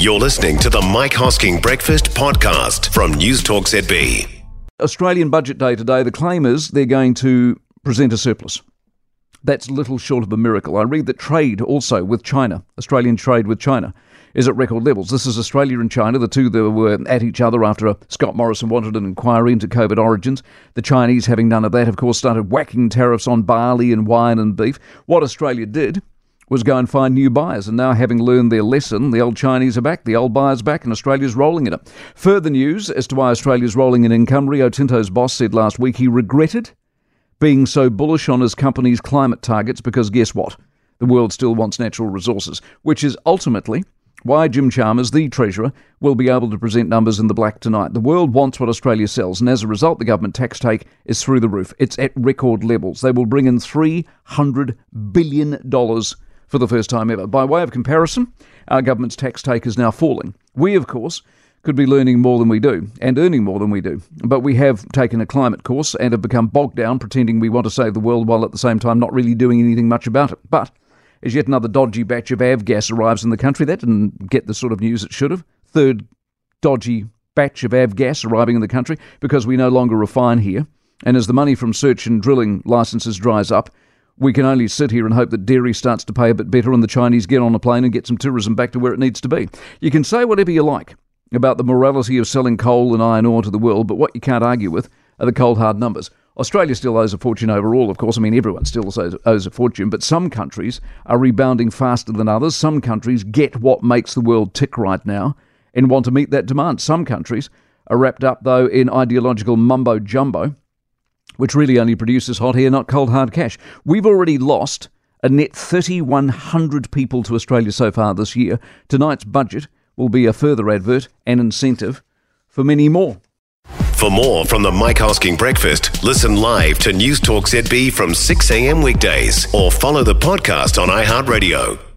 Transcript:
You're listening to the Mike Hosking Breakfast Podcast from News Talk ZB. Australian Budget Day today, the claim is they're going to present a surplus. That's little short of a miracle. I read that trade also with China, Australian trade with China, is at record levels. This is Australia and China, the two that were at each other after Scott Morrison wanted an inquiry into COVID origins. The Chinese, having none of that, of course, started whacking tariffs on barley and wine and beef. What Australia did was go and find new buyers. And now, having learned their lesson, the old Chinese are back, the old buyers back, and Australia's rolling in it. Further news as to why Australia's rolling in income Rio Tinto's boss said last week he regretted being so bullish on his company's climate targets because guess what? The world still wants natural resources, which is ultimately why Jim Chalmers, the Treasurer, will be able to present numbers in the black tonight. The world wants what Australia sells, and as a result, the government tax take is through the roof. It's at record levels. They will bring in $300 billion for the first time ever. By way of comparison, our government's tax take is now falling. We, of course, could be learning more than we do and earning more than we do. But we have taken a climate course and have become bogged down pretending we want to save the world while at the same time not really doing anything much about it. But as yet another dodgy batch of avgas arrives in the country, that didn't get the sort of news it should have. Third dodgy batch of avgas arriving in the country because we no longer refine here. And as the money from search and drilling licenses dries up, we can only sit here and hope that dairy starts to pay a bit better and the Chinese get on a plane and get some tourism back to where it needs to be. You can say whatever you like about the morality of selling coal and iron ore to the world, but what you can't argue with are the cold hard numbers. Australia still owes a fortune overall, of course. I mean, everyone still owes a fortune, but some countries are rebounding faster than others. Some countries get what makes the world tick right now and want to meet that demand. Some countries are wrapped up, though, in ideological mumbo jumbo which really only produces hot air, not cold hard cash. We've already lost a net 3,100 people to Australia so far this year. Tonight's budget will be a further advert and incentive for many more. For more from the Mike Hosking Breakfast, listen live to News Talk ZB from 6 a.m. weekdays or follow the podcast on iHeartRadio.